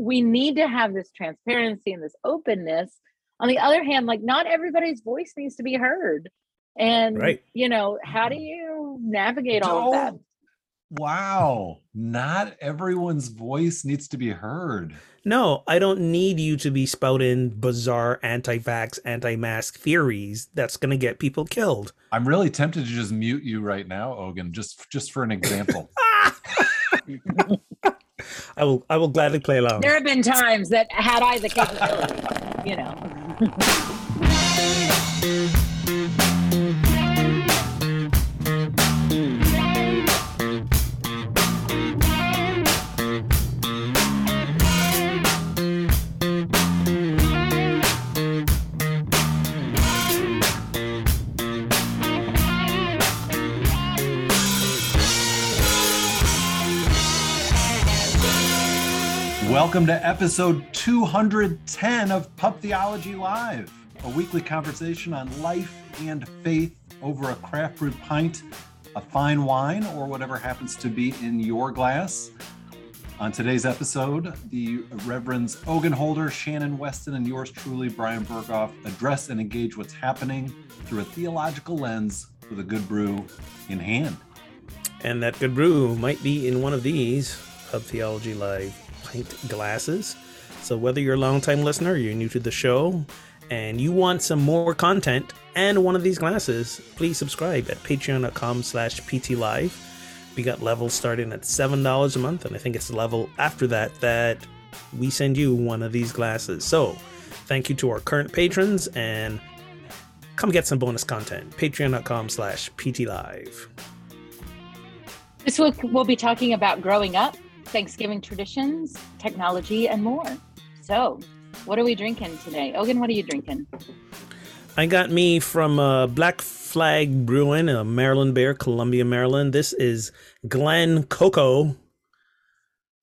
we need to have this transparency and this openness. On the other hand, like not everybody's voice needs to be heard. And Right. you know, how do mm-hmm. you navigate all of that? Wow. Not everyone's voice needs to be heard. No, I don't need you to be spouting bizarre anti-vax, anti-mask theories that's going to get people killed. I'm really tempted to just mute you right now, Ogan, just just for an example. I will I will gladly play along. There have been times that had I the capability, you know. Welcome to episode 210 of Pub Theology Live, a weekly conversation on life and faith over a craft brewed pint, a fine wine, or whatever happens to be in your glass. On today's episode, the Reverends Ogan Holder, Shannon Weston, and yours truly, Brian Berghoff, address and engage what's happening through a theological lens with a good brew in hand. And that good brew might be in one of these Pub Theology Live pint glasses. So whether you're a longtime listener, or you're new to the show, and you want some more content and one of these glasses, please subscribe at patreon.com slash ptlive. We got levels starting at $7 a month, and I think it's the level after that that we send you one of these glasses. So thank you to our current patrons, and come get some bonus content. Patreon.com slash ptlive. This week we'll be talking about growing up, Thanksgiving traditions, technology, and more. So, what are we drinking today? Ogan, what are you drinking? I got me from uh, Black Flag Brewing, Maryland Bear, Columbia, Maryland. This is Glen Coco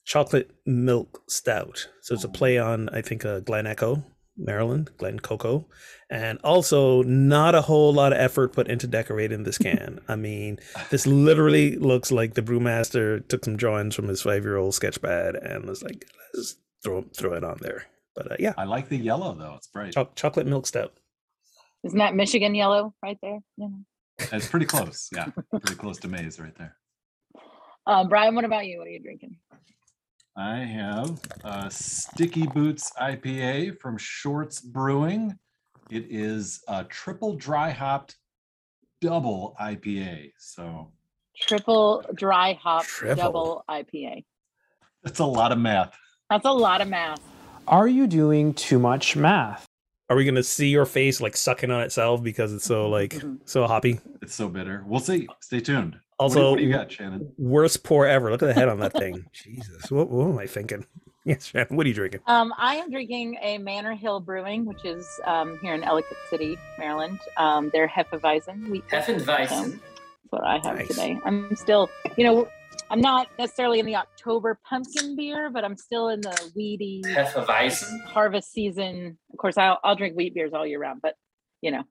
Chocolate Milk Stout. So it's a play on, I think, uh, Glen Echo, Maryland, Glen Coco. And also, not a whole lot of effort put into decorating this can. I mean, this literally looks like the brewmaster took some drawings from his five year old sketch pad and was like, let's throw, throw it on there. But uh, yeah, I like the yellow though; it's bright. cho- chocolate milk stout. Isn't that Michigan yellow right there? You know. It's pretty close. Yeah, pretty close to maize right there. Um, Brian, what about you? What are you drinking? I have a Sticky Boots IPA from Shorts Brewing. It is a triple dry hopped double IPA. So Triple dry hop Triple. double IPA. that's a lot of math. That's a lot of math. Are you doing too much math? Are we gonna see your face like sucking on itself because it's so like Mhm. so hoppy? It's so bitter. We'll see. Stay tuned. What do- Also, what do you got, Shannon? worst pour ever. Look at the head on that thing. Jesus, what, what am I thinking? Yes, Shannon, what are you drinking? Um, I am drinking a Manor Hill Brewing, which is um, here in Ellicott City, Maryland. Um, they're Hefeweizen wheat. Hefeweizen. So that's what I have Nice. today. I'm still, you know, I'm not necessarily in the October pumpkin beer, but I'm still in the weedy Hefeweizen. harvest season. Of course, I'll, I'll drink wheat beers all year round, but you know,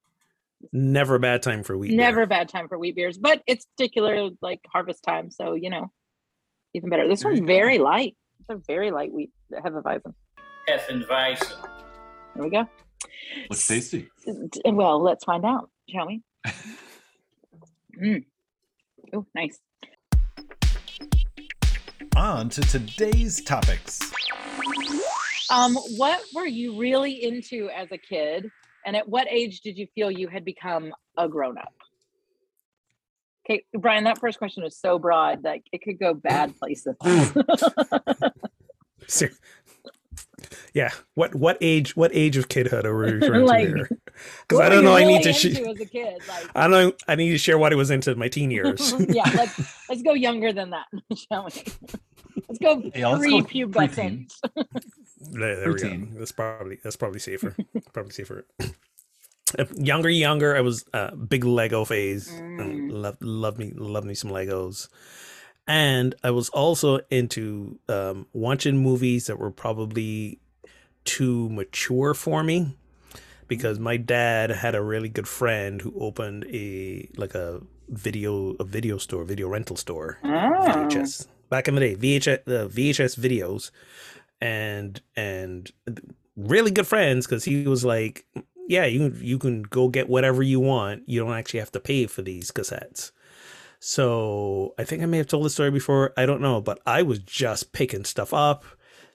Never a bad time for wheat. beer. never a bad time for wheat beers. But it's particular like harvest time, so you know, even better. This one's very light. It's a very light wheat Hefeweizen. Hefeweizen. There we go. Looks tasty. D- Well, let's find out, shall we? mm. Oh, nice. On to today's topics. Um, what were you really into as a kid, and at what age did you feel you had become a grown up? Okay, Brian, that first question is so broad, like it could go bad places. Mm. Yeah. What what age what age of kidhood are we referring Like, to here? Because I don't you know. I need to. Sh- into as a kid. Like, I don't know. I need to share what I was into in my teen years. yeah, let's let's go younger than that, shall we? Let's go Yeah, let's pre-pubescent. There, there we go. That's probably that's probably safer. probably safer. Younger, younger, I was uh, big Lego phase. Mm. Love, love me, love me some Legos, and I was also into um, watching movies that were probably too mature for me, because my dad had a really good friend who opened a like a video a video store, video rental store. Oh. VHS back in the day, VHS the VHS videos, and and really good friends because he was like, yeah, you you can go get whatever you want. You don't actually have to pay for these cassettes. So I think I may have told the story before. I don't know, but I was just picking stuff up.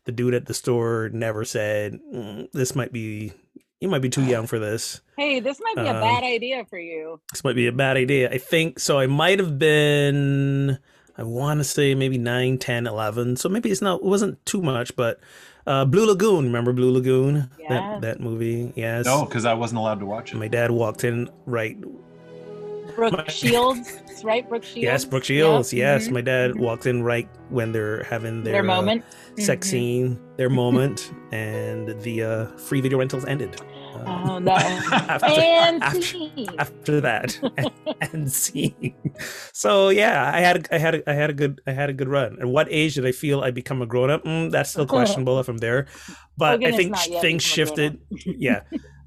The dude at the store never said "Mm, this might be you might be too young for this. Hey, this might be a Um, bad idea for you. This might be a bad idea. I think so. I might have been, I want to say maybe 9, 10, 11. So maybe it's not, it wasn't too much, but uh, Blue Lagoon. Remember Blue Lagoon? Yes. That, that movie? Yes. No, because I wasn't allowed to watch it. My dad walked in right. Brooke my- Shields, right? Brooke Shields. Yes, Brooke Shields. Yep, Yes. mhm. My dad walked in right when they're having their, Their uh, moment. sex Mhm. scene, their moment, and the uh, free video rentals ended. Oh no! after, and after, after that and scene. So yeah, I had I had a, I had a good I had a good run. At what age did I feel I become a grown up? Mm, that's still questionable if I'm there, but Hogan I think things become a grown-up. shifted. yeah,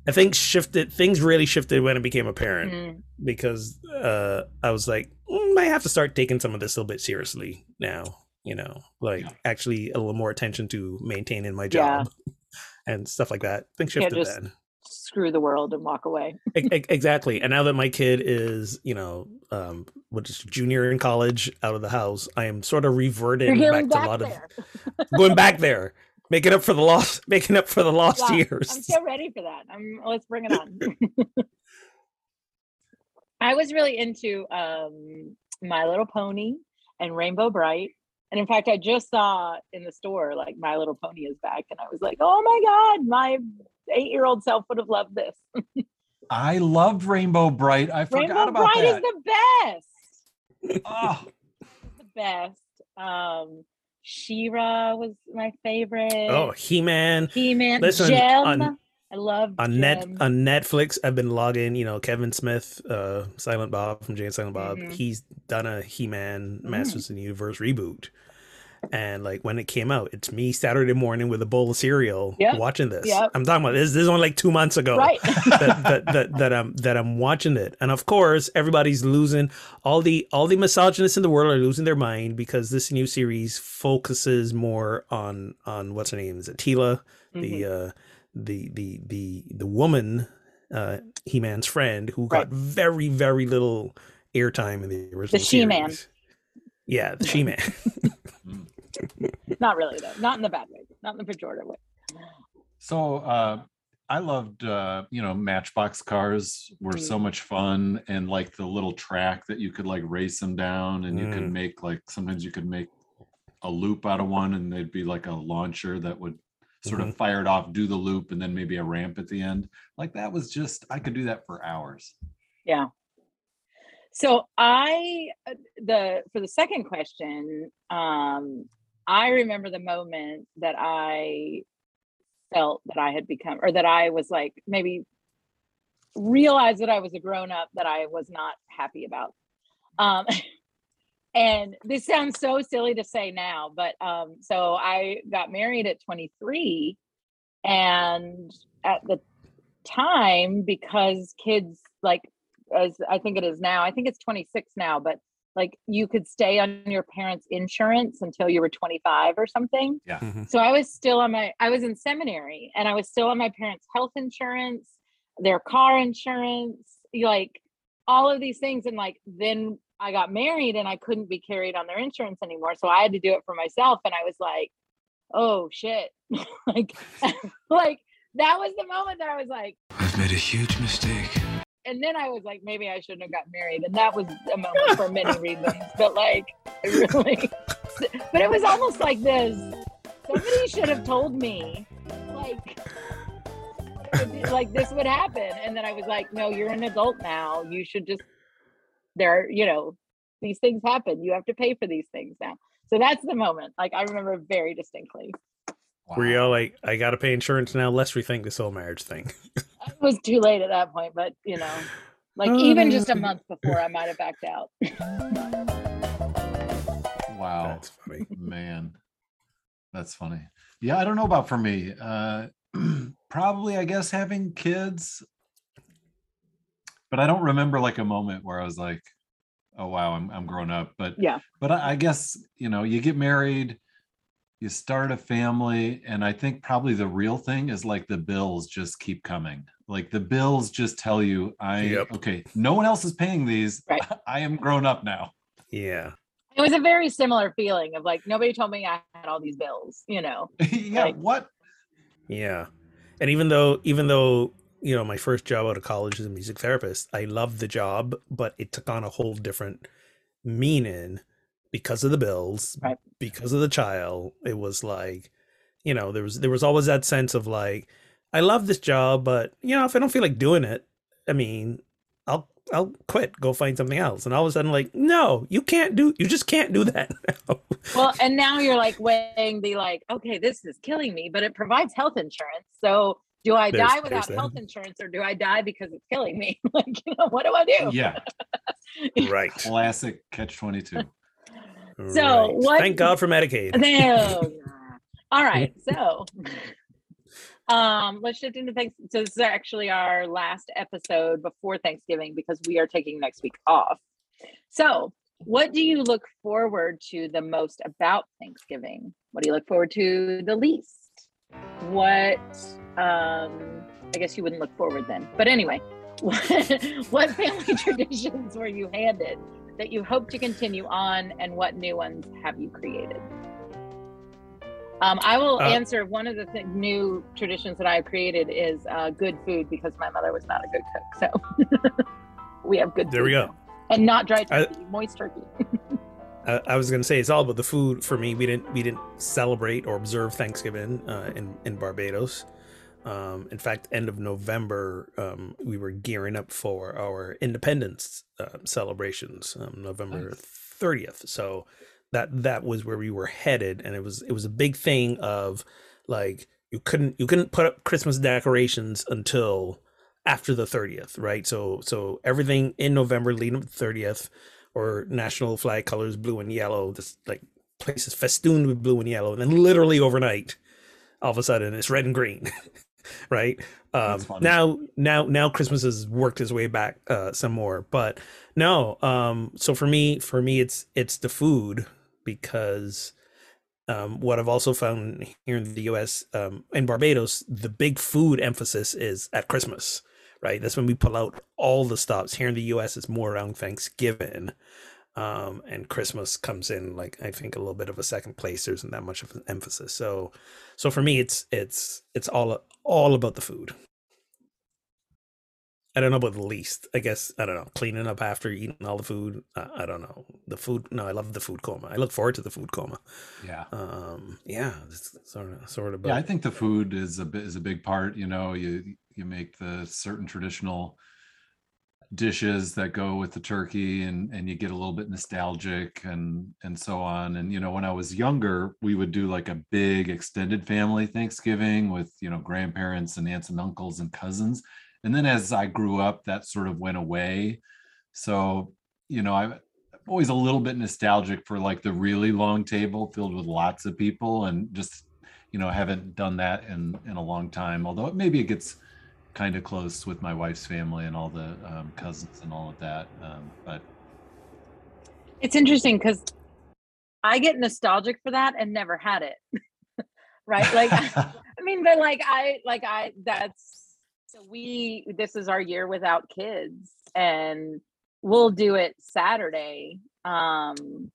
I think shifted. Things really shifted when I became a parent Mm. because uh, I was like, mm, I have to start taking some of this a little bit seriously now. You know, like Yeah. actually a little more attention to maintaining my Yeah. job and stuff like that. Things shifted just- then. Screw the world and walk away. Exactly and now that my kid is you know um what is junior in college out of the house i am sort of reverting going back to a lot there. of going back there making up for the lost making up for the lost Yeah, years I'm so ready for that. I'm, let's bring it on. I was really into um, My Little Pony and Rainbow Brite. And in fact, I just saw in the store like My Little Pony is back, and I was like, "Oh my god, my eight-year-old self would have loved this." I loved Rainbow Brite. I forgot Rainbow about Bright that. is the best. oh, The best. Um, She-Ra was my favorite. oh he-man He-Man, listen, Jem. on- I love on net Jem. on netflix i've been logging you know kevin smith uh silent bob from jay and silent bob Mhm. he's done a he-man Mm. masters of the universe reboot and like when it came out it's me saturday morning with a bowl of cereal Yep, watching this yep. i'm talking about this this is only like two months ago right. that, that, that, that I'm that I'm watching it, and of course everybody's losing all the all the misogynists in the world are losing their mind because this new series focuses more on on what's her name is it Teela the Mhm. uh the the the the woman uh He Man's friend who got very very little airtime in the original the She-Man. series. Yeah, the She Man. Not really though. Not in the bad way. Not in the pejorative way. so uh, I loved, uh, you know, Matchbox cars were so much fun, and like the little track that you could like race them down, and you could Mm. make like sometimes you could make a loop out of one, and they'd be like a launcher that would sort of fire it off, do the loop, and then maybe a ramp at the end. Like that was just I could do that for hours. Yeah. So I uh, the for the second question, um, I remember the moment that I felt that I had become or that I was like maybe realized that I was a grown up that I was not happy about. Um and this sounds so silly to say now, but um so I got married at 23 and at the time because kids like as I think it is now. I think it's 26 now, but like you could stay on your parents' insurance until you were 25 or something. Mhm. So I was still on my I was in seminary and I was still on my parents' health insurance, their car insurance, like all of these things and like then I got married and I couldn't be carried on their insurance anymore. So I had to do it for myself and I was like, "Oh shit." like like that was the moment that I was like I've made a huge mistake. And then I was like, maybe I shouldn't have got married. And that was a moment for many reasons. But like, really, but it was almost like this. Somebody should have told me, like, like this would happen. And then I was like, no, you're an adult now. You should just, there, you know, these things happen. You have to pay for these things now. So that's the moment. Like I remember very distinctly. Were y'all like, I gotta pay insurance now, lest we think this whole marriage thing? It was too late at that point, but you know, like even just a month before, I might have backed out. Wow. That's funny. man that's funny yeah i don't know about for me uh probably i guess having kids but i don't remember like a moment where i was like oh wow i'm, I'm grown up but Yeah. but I, I guess you know you get married you start a family and i think probably the real thing is like the bills just keep coming like the bills just tell you i Yep. okay no one else is paying these Right. i am grown up now Yeah. It was a very similar feeling of like nobody told me I had all these bills, you know. yeah Like- what Yeah. And even though even though, you know, my first job out of college as a music therapist, I loved the job, but it took on a whole different meaning because of the bills, Right. because of the child. It was like, you know, there was there was always that sense of like, I love this job, but you know, if I don't feel like doing it, I mean, I'll I'll quit, go find something else. And all of a sudden, like, no, you can't do you just can't do that now. Well, and now you're like weighing the like, okay, this is killing me, but it provides health insurance. So do I There's- die there's without that. health insurance or do I die because it's killing me? like, you know, what do I do? yeah right. classic catch 22 So, Right. what- Thank God for Medicaid. No. All right. So um let's shift into thanks. So this is actually our last episode before Thanksgiving because we are taking next week off. So what do you look forward to the most about Thanksgiving? What do you look forward to the least? What um I guess you wouldn't look forward then. But anyway, what, what family traditions were you handed that you hope to continue on and what new ones have you created? Um, I will Uh, answer one of the th- new traditions that I've created is uh, good food because my mother was not a good cook. So we have good There we go. now. And not dry I- turkey, moist turkey. I, I was gonna say it's all about the food for me. We didn't we didn't celebrate or observe Thanksgiving uh, in in Barbados. Um, in fact, end of November, um, we were gearing up for our independence uh, celebrations, um, November Nice. thirtieth. So that that was where we were headed, and it was it was a big thing of like you couldn't you couldn't put up Christmas decorations until after the 30th right? So so everything in november leading up to the 30th or national flag colors blue and yellow this like place is festooned with blue and yellow and then literally overnight all of a sudden it's red and green right? Um now now now christmas has worked its way back uh some more but no um so for me for me it's it's the food because um, what I've also found here in the U.S. Um, in Barbados, the big food emphasis is at Christmas, right? That's when we pull out all the stops. Here in the U.S., it's more around Thanksgiving, um, and Christmas comes in like I think a little bit of a second place. There isn't that much of an emphasis. So, so for me, it's it's it's all all about the food. I don't know about the least. I guess I don't know. Cleaning up after eating all the food. I, I don't know. The food. No, I love the food coma. I look forward to the food coma yeah um yeah sort of sort of yeah i think the food is a bit is a big part you know you you make the certain traditional dishes that go with the turkey and and you get a little bit nostalgic and and so on and you know when i was younger we would do like a big extended family thanksgiving with you know grandparents and aunts and uncles and cousins and then as i grew up that sort of went away so you know i'm always a little bit nostalgic for like the really long table filled with lots of people and just you know, haven't done that in in a long time. Although maybe it gets kind of close with my wife's family and all the um, cousins and all of that. Um, but It's interesting because I get nostalgic for that and never had it. right? Like, I mean, but like, I, like, I, that's, so we, this is our year without kids and we'll do it Saturday. Um,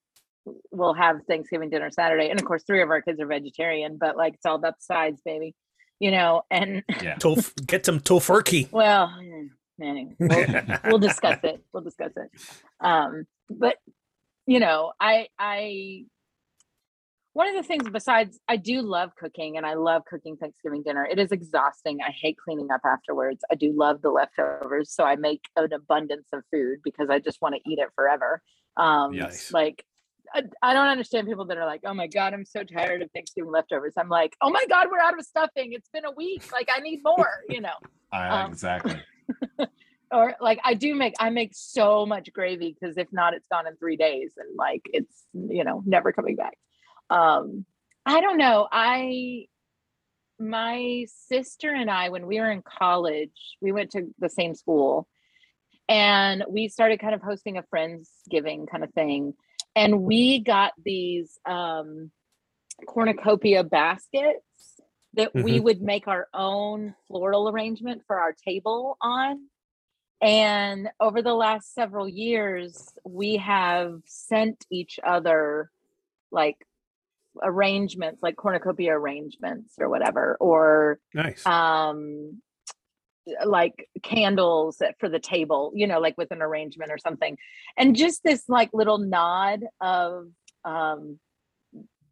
we'll have Thanksgiving dinner Saturday. And of course, three of our kids are vegetarian, but like, it's all about the sides, baby, you know, and yeah, Tof- get some tofurkey well, mm, anyway, we'll, we'll discuss it. We'll discuss it. Um, but you know, I I one of the things besides I do love cooking and I love cooking Thanksgiving dinner. It is exhausting. I hate cleaning up afterwards. I do love the leftovers, so I make an abundance of food because I just want to eat it forever. Um Yes. like I, I don't understand people that are like, oh my God, I'm so tired of Thanksgiving leftovers. I'm like, oh my God, we're out of stuffing. It's been a week. Like, I need more, you know I, um, exactly. or like I do make I make so much gravy because if not, it's gone in three days and like it's you know never coming back. Um, I don't know. I my sister and I, when we were in college, we went to the same school and we started kind of hosting a friends giving kind of thing. And we got these um cornucopia baskets that we Mhm. would make our own floral arrangement for our table on. And over the last several years, we have sent each other like arrangements, like cornucopia arrangements or whatever, or Nice. um like candles for the table you know like with an arrangement or something. And just this like little nod of um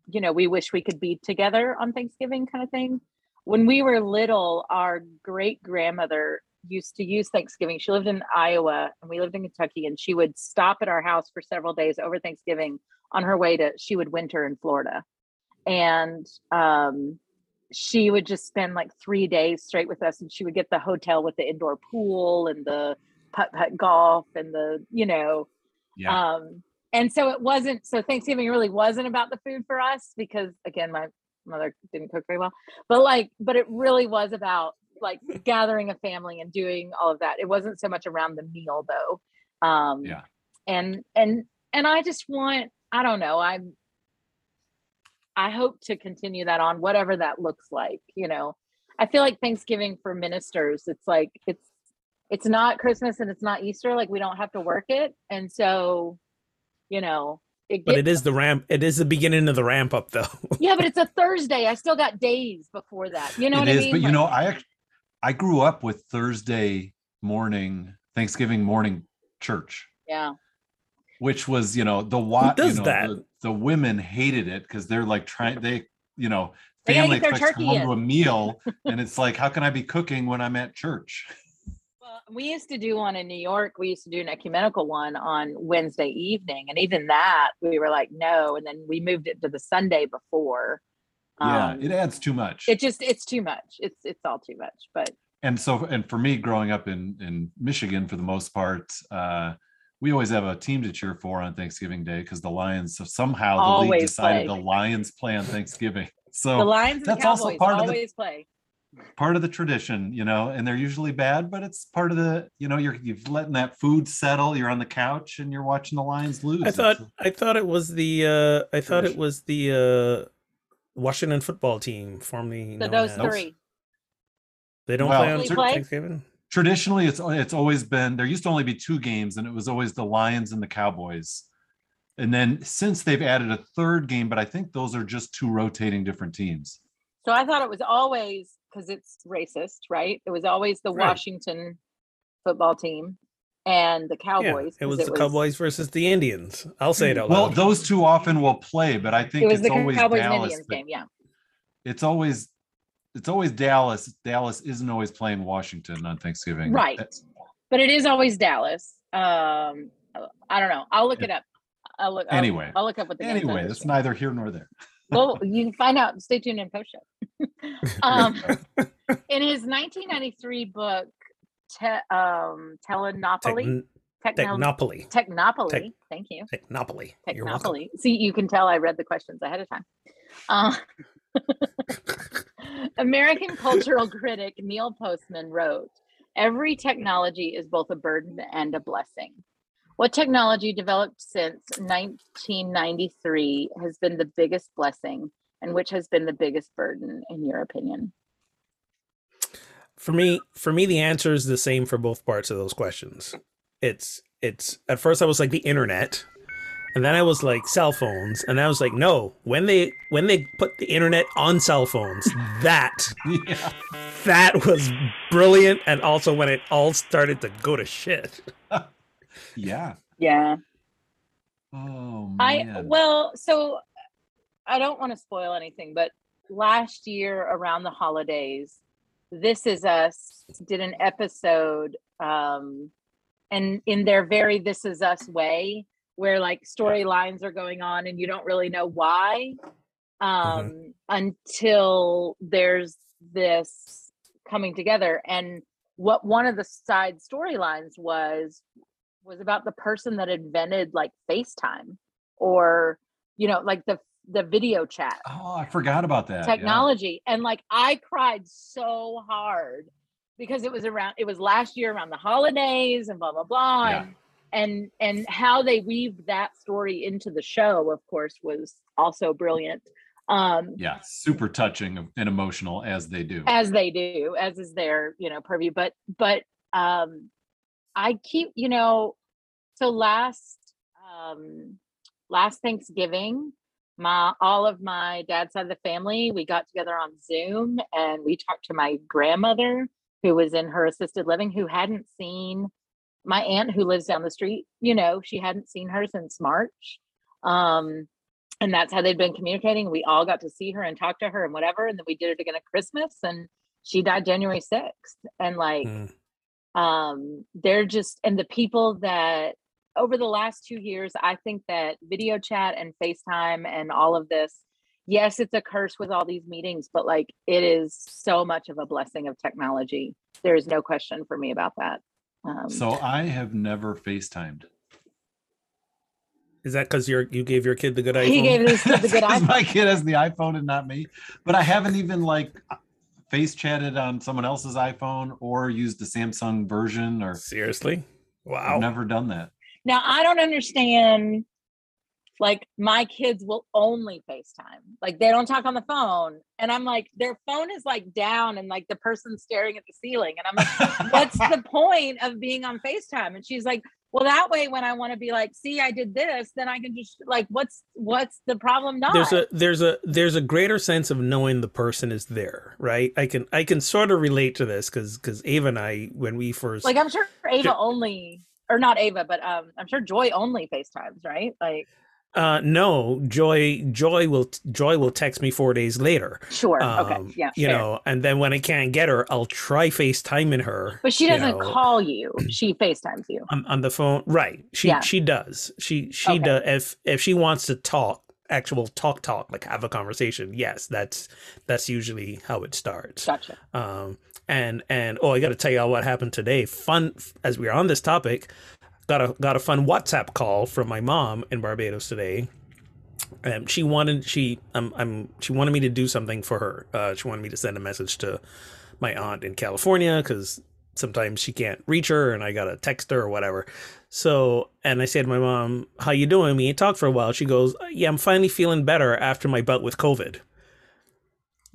you know we wish we could be together on thanksgiving kind of thing. When we were little our great grandmother used to use thanksgiving. She lived in iowa and we lived in kentucky and she would stop at our house for several days over thanksgiving on her way to she would winter in florida and um she would just spend like three days straight with us and she would get the hotel with the indoor pool and the putt putt golf and the you know Yeah. um and so it wasn't so thanksgiving really wasn't about the food for us because again my mother didn't cook very well but like but it really was about like gathering a family and doing all of that it wasn't so much around the meal though um Yeah. and and and i just want i don't know i'm I hope to continue that on whatever that looks like, you know. I feel like Thanksgiving for ministers, it's like it's it's not Christmas and it's not Easter, like we don't have to work it. And so, you know, it but it is the ramp. It is the beginning of the ramp up, though. yeah, but it's a Thursday. I still got days before that. You know It what is, I mean? but you Like, know, I I grew up with Thursday morning, Thanksgiving morning church, yeah. Which was, you know, the what you does know, that? The, the women hated it because they're like trying they, you know, family get expects to come home to a meal, and it's like, how can I be cooking when I'm at church? Well, we used to do one in New York. We used to do an ecumenical one on Wednesday evening. And even that, we were like, no. And then we moved it to the Sunday before. yeah, Um, it adds too much. it just it's too much. It's it's all too much. But and so and for me growing up in in michigan for the most part uh we always have a team to cheer for on thanksgiving day because the lions so somehow the league decided play. the lions play on thanksgiving So the so Lions and the that's also Cowboys part of the- always play. part of the tradition you know and they're usually bad but it's part of the you know you're you've letting that food settle you're on the couch and you're watching the lions lose I thought It's- I thought it was the uh I thought it was the uh Washington football team formerly So known those as- three. They don't Well, play on play? Thanksgiving. Traditionally it's it's always been there used to only be two games and it was always the lions and the cowboys and then since they've added a third game but i think those are just two rotating different teams So I thought it was always because it's racist, right? It was always the Right. Washington football team and the Yeah, Cowboys. it 'cause was the Cowboys versus the Indians. I'll say it out well loud. those two often will play but i think It was it's the always Cowboys and Indians game. Yeah. it's always it's always dallas dallas isn't always playing washington on thanksgiving Right. That's- But it is always Dallas. Um, I don't know. I'll look it up. I'll look. I'll- Anyway. I'll look up what the anyway this that's neither here nor there well, you can find out. Stay tuned in post show. um, in his 1993 book, te- um, Telenopoly, Techn- Techno- Technopoly. Technopoly. Tech- Thank you. Technopoly. You're. Technopoly. See, you can tell I read the questions ahead of time. Uh, American cultural critic Neil Postman wrote, Every technology is both a burden and a blessing. What technology developed since 1993 has been the biggest blessing and which has been the biggest burden, in your opinion? For me, for me, the answer is the same for both parts of those questions. It's it's at first I was like the internet, and then I was like cell phones, and I was like, no, when they when they put the internet on cell phones, that yeah that was brilliant, and also when it all started to go to shit. yeah Yeah. oh man. I well, so I don't want to spoil anything, but last year around the holidays, This Is Us did an episode, um, and in their very This Is Us way, where like storylines are going on and you don't really know why um, until there's this coming together. And what one of the side storylines was was about the person that invented like FaceTime or you know like the the video chat oh i forgot about that yeah. technology and like i cried so hard because it was around it was last year around the holidays and blah blah blah Yeah. and and and how they weaved that story into the show of course was also brilliant Um, Yeah, super touching and emotional as they do. as they do as is their you know purview but but um i keep you know so last um last thanksgiving my all of my dad's side of the family we got together on zoom and we talked to my grandmother who was in her assisted living who hadn't seen my aunt who lives down the street you know she hadn't seen her since march um and that's how they'd been communicating. We all got to see her and talk to her and whatever. And then we did it again at Christmas and she died January 6th. And like, Mm. um, they're just, and the people that over the last two years, I think that video chat and FaceTime and all of this, yes, it's a curse with all these meetings, but like it is so much of a blessing of technology. There is no question for me about that. Um, So I have never FaceTimed. Is that because you're you gave your kid the good iPhone? he gave this kid the good iPhone. My kid has the iPhone and not me. But I haven't even like face chatted on someone else's iPhone or used the Samsung version or Seriously? Wow. I've never done that. Now I don't understand. Like my kids will only FaceTime. Like they don't talk on the phone, and I'm like, their phone is like down, and like the person's staring at the ceiling, and I'm like, what's the point of being on FaceTime? And she's like, well, that way when I want to be like, see, I did this, then I can just like, what's what's the problem? Not There's a there's a there's a greater sense of knowing the person is there, right? I can I can sort of relate to this because because Ava and I when we first like I'm sure Ava only, or not Ava, but um, I'm sure Joy only FaceTimes, right? Like, uh no Joy Joy will Joy will text me four days later. sure, Um, okay, yeah, you fair. know, and then when I can't get her, I'll try FaceTiming her. but she doesn't know. call you; she FaceTimes you. on, on the phone right she Yeah. she does she she Okay. does if if she wants to talk actual talk talk like have a conversation yes that's that's usually how it starts Gotcha. um and and oh i got to tell y'all what happened today fun as we are on this topic got a got a fun whatsapp call from my mom in barbados today um, she wanted she um, I'm she wanted me to do something for her. Uh, she wanted me to send a message to my aunt in California because sometimes she can't reach her, and I gotta text her or whatever. So, and I said to my mom, "How you doing?" We talked for a while. She goes, "Yeah, I'm finally feeling better after my bout with COVID."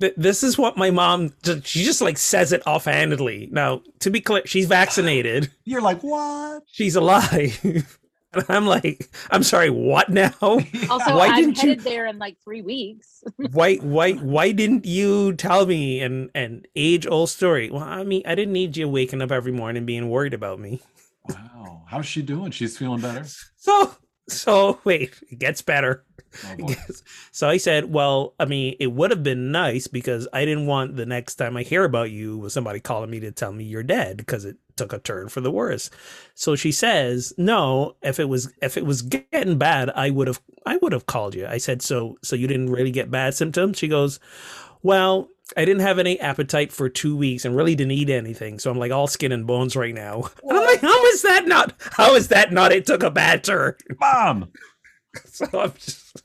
Th- This is what my mom. She just like says it offhandedly. Now, to be clear, she's vaccinated. You're like, what? She's alive. And I'm like, I'm sorry, what now? Also, Why I'm didn't you- there in like three weeks. why why why didn't you tell me and and age old story well i mean i didn't need you waking up every morning being worried about me Wow. How's she doing? She's feeling better. so so wait it gets better. Oh, It boy. gets- so i said well i mean it would have been nice because i didn't want the next time i hear about you was somebody calling me to tell me you're dead because it took a turn for the worse. So she says no if it was if it was getting bad i would have i would have called you. I said so so you didn't really get bad symptoms? She goes well i didn't have any appetite for two weeks and really didn't eat anything. So i'm like all skin and bones right now. And i'm like how is that not how is that not it took a bad turn Mom. so i'm just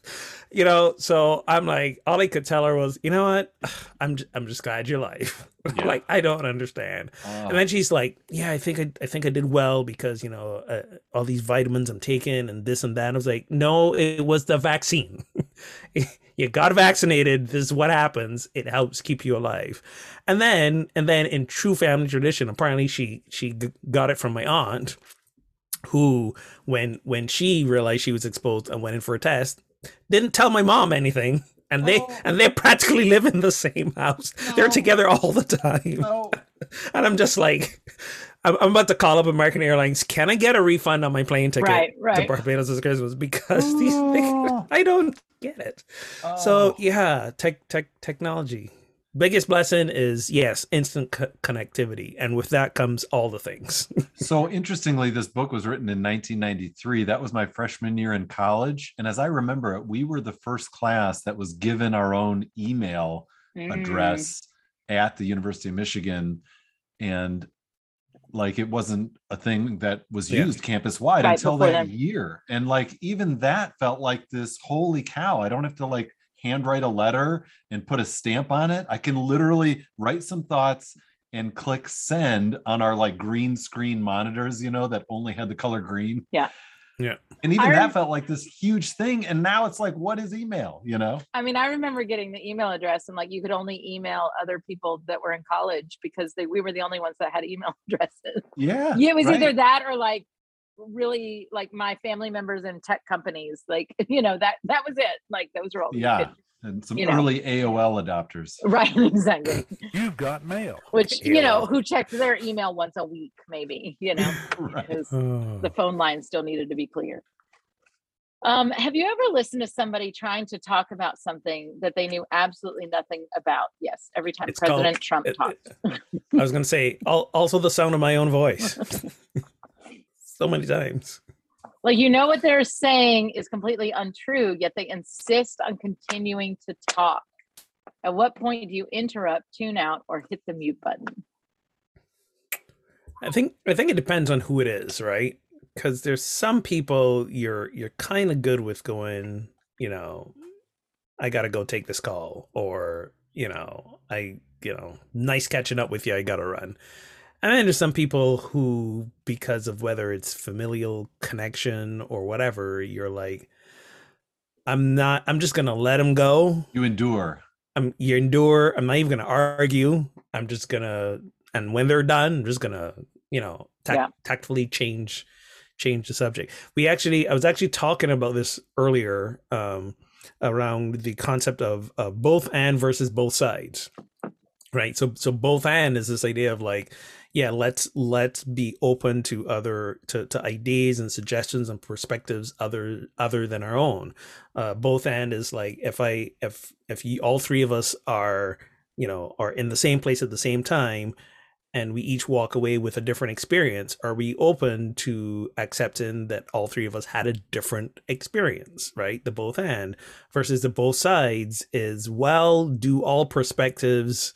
you know so i'm like all i could tell her was you know what i'm just, i'm just glad you're alive Yeah. like i don't understand Oh, and then she's like, "Yeah, I think I, I think I did well because you know uh, all these vitamins I'm taking and this and that." I was like, "No, it was the vaccine. you got vaccinated. This is what happens. It helps keep you alive." And then and then in true family tradition, apparently she she got it from my aunt, who when when she realized she was exposed and went in for a test, didn't tell my mom anything. And they Oh. and they practically live in the same house. They're together all the time. no. And I'm just like, I'm, I'm about to call up American Airlines. Can I get a refund on my plane ticket Right, to. Barbados this Christmas? Because these Oh. things, I don't get it. So yeah, tech, tech, technology. Biggest blessing is yes, instant co- connectivity, and with that comes all the things. So interestingly, this book was written in 1993. That was my freshman year in college. And as I remember it, we were the first class that was given our own email Mm. address at the University of Michigan. And like it wasn't a thing that was Yeah. used campus wide Right, until that then. year. And like even that felt like this holy cow, I don't have to like handwrite a letter and put a stamp on it. I can literally write some thoughts and click send on our like green screen monitors, you know, that only had the color green. Yeah. Yeah. And even I that rem- felt like this huge thing. And now it's like, what is email? You know? I mean, I remember getting the email address and like you could only email other people that were in college because they we were the only ones that had email addresses. Yeah. Yeah, it was either that or like really like my family members in tech companies. Like, you know, that that was it. Like those were all Yeah. Could- And some you know. early AOL adopters. right, exactly. You've got mail. Which, you know, who checked their email once a week, maybe, you know, right. because Oh. the phone line still needed to be clear. Um, have you ever listened to somebody trying to talk about something that they knew absolutely nothing about? Yes, every time It's called- President Trump it- talks. I was gonna say also the sound of my own voice. so many times. Like you know what they're saying is completely untrue, yet they insist on continuing to talk. At what point do you interrupt, tune out, or hit the mute button? I think I think it depends on who it is, right? Because there's some people you're you're kind of good with going, you know, I gotta go take this call, or you know, I you know, nice catching up with you. I gotta run. And then there's some people who, because of whether it's familial connection or whatever, you're like, I'm not. I'm just gonna let him go. You endure. I'm you endure. I'm not even gonna argue. I'm just gonna and when they're done, I'm just gonna, you know, tac- Yeah. tactfully change change the subject. We actually I was actually talking about this earlier um around the concept of of both and versus both sides. Right. So so both and is this idea of like, yeah, let's let's be open to other to, to ideas and suggestions and perspectives other other than our own. Uh, both and is like if I if if you, all three of us are you know are in the same place at the same time and we each walk away with a different experience are we open to accepting that all three of us had a different experience right? The both and versus the both sides is well do all perspectives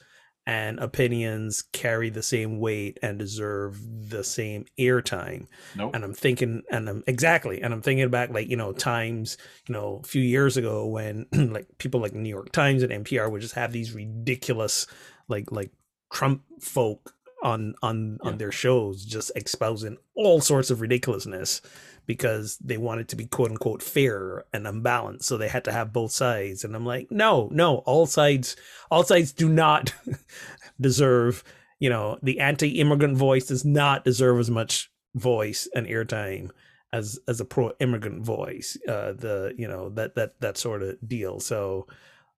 and opinions carry the same weight and deserve the same airtime Nope. and I'm thinking, and I'm exactly, and I'm thinking back like you know times, you know, a few years ago when like people like New York Times and NPR would just have these ridiculous, like like Trump folk on on Yeah. on their shows, just espousing all sorts of ridiculousness because they wanted to be quote unquote fair and unbalanced, so they had to have both sides. And I'm like, no, no, all sides, all sides do not deserve. You know, the anti-immigrant voice does not deserve as much voice and airtime as as a pro immigrant voice uh the you know that that that sort of deal so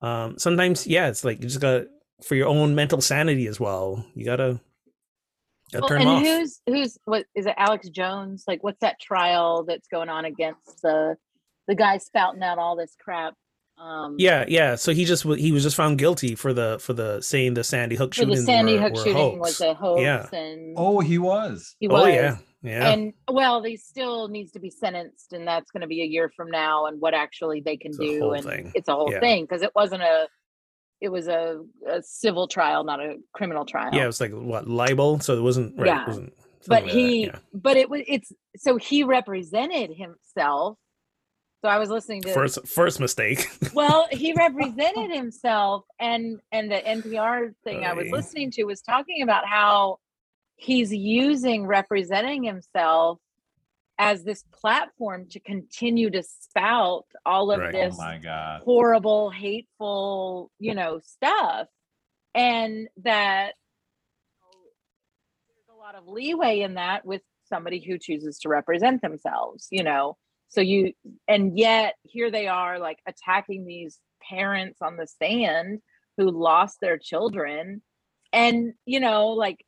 um sometimes yeah it's like you just gotta for your own mental sanity as well you gotta Well, turn 'em and off who's who's what is it? Alex Jones? Like, what's that trial that's going on against the the guy spouting out all this crap? Um, yeah yeah so he just he was just found guilty for the for the saying the sandy hook for the Sandy were, Hook were shooting hoax. was a hoax, yeah and Oh, he was. he was. oh yeah yeah And well, he still needs to be sentenced, and that's going to be a year from now. And what actually they can It's do, and thing. it's a whole Yeah. thing because it wasn't a, it was a, a civil trial, not a criminal trial. yeah it was like what libel so it wasn't right Yeah. it wasn't but that, he yeah. but it was it's so he represented himself so i was listening to first first mistake well he represented himself and and the npr thing i was listening to was talking about how he's using representing himself as this platform to continue to spout all of Right. Oh this God. horrible, hateful, you know, stuff. And that there's a lot of leeway in that with somebody who chooses to represent themselves, you know. So you and yet here they are like attacking these parents on the stand who lost their children and you know like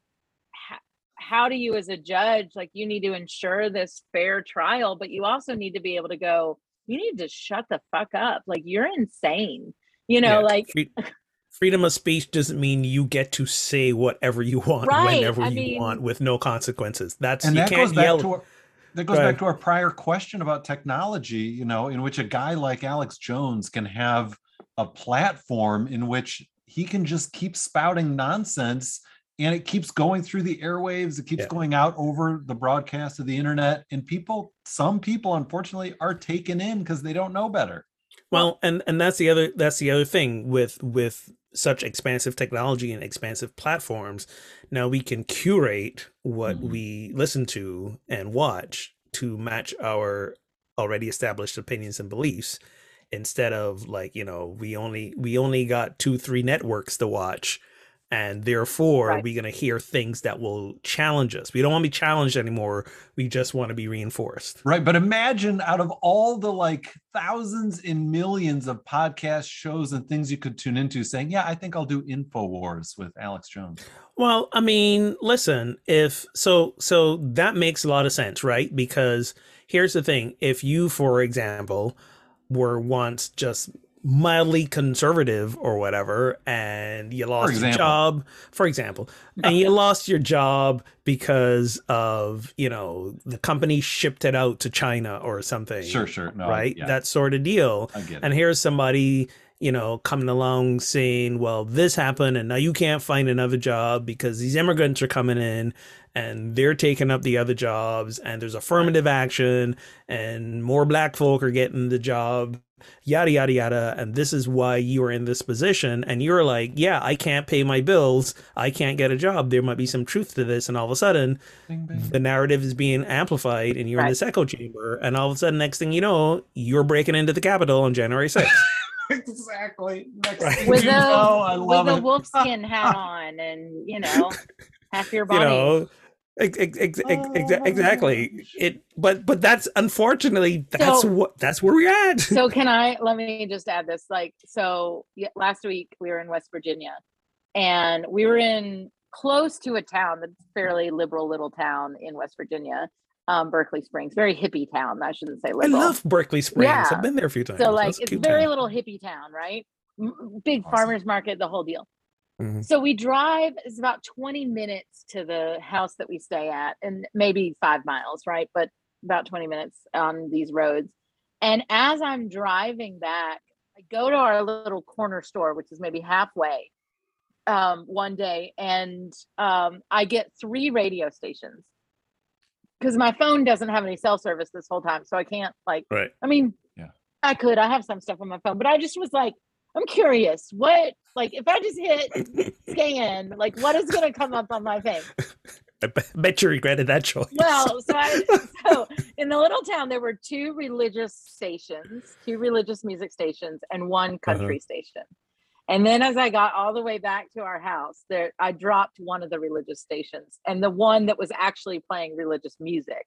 how, how do you as a judge like you need to ensure this fair trial but you also need to be able to go you need to shut the fuck up. Like you're insane. You know Yeah, like free- freedom of speech doesn't mean you get to say whatever you want Right, whenever I you mean- want with no consequences. That's and you that can't goes back to our, that goes Go back to our prior question about technology you know in which a guy like alex jones can have a platform in which he can just keep spouting nonsense and it keeps going through the airwaves it keeps Yeah. going out over the broadcast of the internet and people some people unfortunately are taken in because they don't know better well, and and that's the other that's the other thing with with such expansive technology and expansive platforms. Now we can curate what Mhm. we listen to and watch to match our already established opinions and beliefs instead of like you know we only we only got two three networks to watch and therefore Right. we're going to hear things that will challenge us we don't want to be challenged anymore we just want to be reinforced Right. But imagine out of all the like thousands and millions of podcast shows and things you could tune into saying, yeah, I think I'll do InfoWars with Alex Jones. Well, I mean, listen, if so so that makes a lot of sense, right? Because here's the thing, if you for example were once just mildly conservative or whatever and you lost your job, for example, and you lost your job because of, you know, the company shipped it out to China or something. Sure, sure. No, right? yeah, That sort of deal and here's somebody you know coming along saying well this happened and now you can't find another job because these immigrants are coming in and they're taking up the other jobs and there's affirmative action and more black folk are getting the job yada yada yada and this is why you are in this position and you're like yeah i can't pay my bills i can't get a job there might be some truth to this and all of a sudden Bing, bing. the narrative is being amplified and you're in Right. this echo chamber and all of a sudden next thing you know you're breaking into the capitol on january 6th exactly. Next Right. with you a know, I love with a wolfskin hat on and you know half your you body. know ex- Oh exactly it but but that's unfortunately that's So- what that's where we're at so can I let me just add this like so last week we were in West Virginia and we were in close to a town that's fairly liberal little town in West Virginia um Berkeley Springs very hippie town I shouldn't say liberal. i love berkeley springs Yeah. i've been there a few times so like That's it's very town. little hippie town right big Awesome. farmers market the whole deal Mhm. so we drive it's about 20 minutes to the house that we stay at and maybe five miles right but about 20 minutes on these roads and as i'm driving back i go to our little corner store which is maybe halfway um, one day and um, i get three radio stations because my phone doesn't have any cell service this whole time so i can't like right I mean, Yeah. I could. I have some stuff on my phone, but I just was like, I'm curious. What, like, if I just hit scan, like, what is going to come up on my face? I bet you regretted that choice Well, so I, so in the little town, there were two religious stations, two religious music stations, and one country station. And then as I got all the way back to our house, there I dropped one of the religious stations, and the one that was actually playing religious music,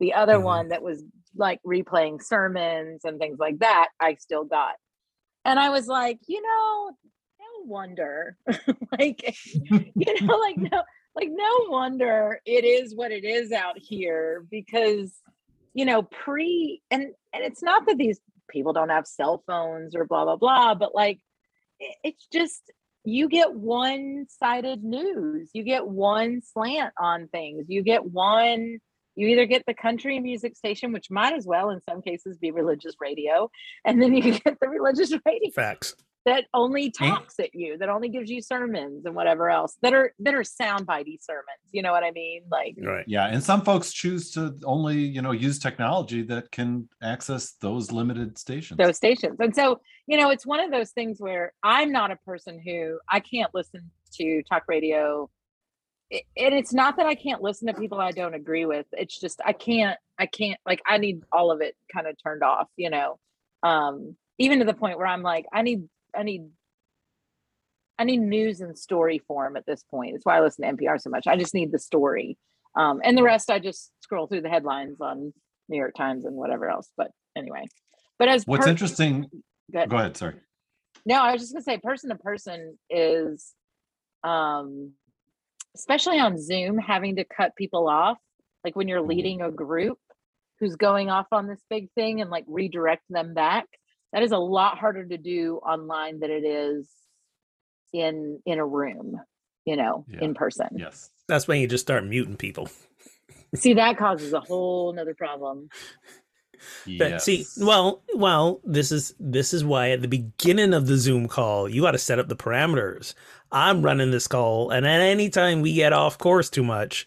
the other Mhm. one that was like replaying sermons and things like that, I still got. And I was like, you know, no wonder, like, you know, like no, like no wonder it is what it is out here because, you know, pre and and it's not that these people don't have cell phones or blah blah blah, but like it- it's just you get one-sided news. You get one slant on things. You get one you either get the country music station which might as well in some cases be religious radio and then you get the religious radio facts that only talks at you that only gives you sermons and whatever else that are that are soundbitey sermons you know what i mean like right Yeah, and some folks choose to only, you know, use technology that can access those limited stations. those stations. And so, you know, it's one of those things where I'm not a person who I can't listen to talk radio. And it's not that I can't listen to people I don't agree with. It's just I can't, I can't, like, I need all of it kind of turned off, you know. Um, even to the point where I'm like, I need, I need, I need news and story form at this point. It's why I listen to NPR so much. I just need the story. Um, and the rest I just scroll through the headlines on New York Times and whatever else. But anyway. But as What's per- interesting, Go ahead. go ahead, sorry. No, I was just gonna say person to person is um especially on Zoom having to cut people off, like when you're Mhm. leading a group who's going off on this big thing and like redirect them back. That is a lot harder to do online than it is in in a room, you know, Yeah. in person. Yes. that's when you just start muting people See, that causes a whole nother problem. But see, well, well, this is this is why at the beginning of the Zoom call, you got to set up the parameters. I'm running this call, and at any time we get off course too much,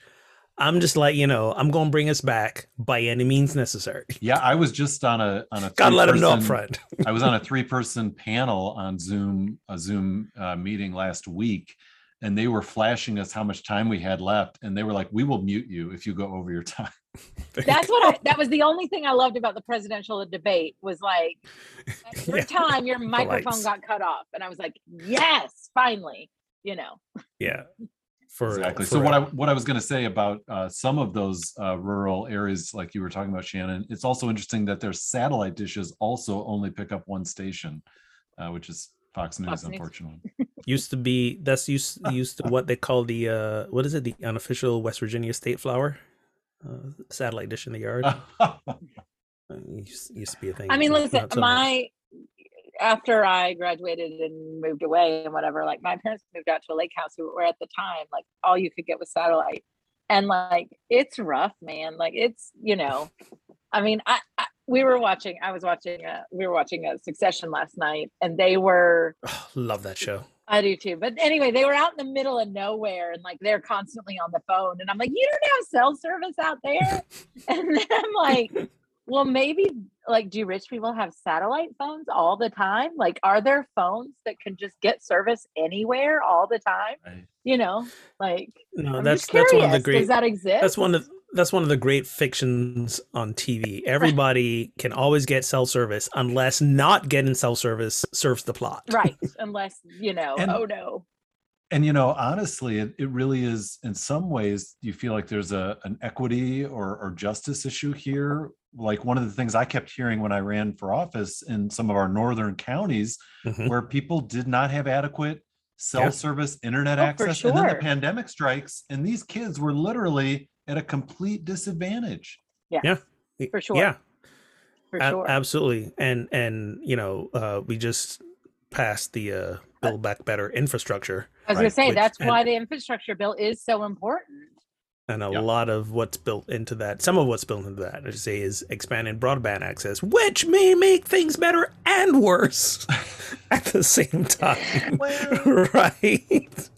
I'm just like, you know, I'm gonna bring us back by any means necessary. yeah, I was just on a on a Gotta let them know up front. I was on a three person panel on Zoom, a Zoom uh, meeting last week. And they were flashing us how much time we had left, and they were like, "We will mute you if you go over your time." That's what I, that was the only thing I loved about the presidential debate was like every Yeah. time your microphone got cut off, and I was like, yes, finally, you know. Yeah. For exactly. for, So what I uh, what I was going to say about uh, some of those uh, rural areas, like you were talking about, Shannon, it's also interesting that their satellite dishes also only pick up one station, uh, which is Fox News, Fox News. unfortunately. used to be that's used used to what they call the uh what is it the unofficial West Virginia state flower uh, satellite dish in the yard used, used to be a thing. I mean, Not listen, so much. my after I graduated and moved away and whatever, like my parents moved out to a lake house where at the time, like all you could get was satellite. And like it's rough, man. Like it's, you know, I mean, I, I we were watching, I was watching uh we were watching a succession last night and they were Oh, love that show. I do too. But anyway, they were out in the middle of nowhere and like they're constantly on the phone. And I'm like, you don't have cell service out there? and then I'm like, well, maybe like, do rich people have satellite phones all the time? Like, are there phones that can just get service anywhere all the time? Right. You know, like, No, I'm that's just that's one of the great Does that exist? that's one of that's one of the great fictions on TV. Everybody can always get cell service unless not getting cell service serves the plot. right. Unless, you know, And- oh no. And you know, honestly, it, it really is. In some ways, you feel like there's a an equity or or justice issue here. Like one of the things I kept hearing when I ran for office in some of our northern counties, Mhm. where people did not have adequate cell Yeah. service, internet Oh, for access, and then the pandemic strikes, and these kids were literally at a complete disadvantage. Yeah. Yeah. For sure. Yeah. For A- sure. absolutely and and you know uh we just passed the uh build back better infrastructure I was right, gonna say which- that's and- why the infrastructure bill is so important. and a Yeah. lot of what's built into that some of what's built into that i should say is expanded broadband access which may make things better and worse at the same time right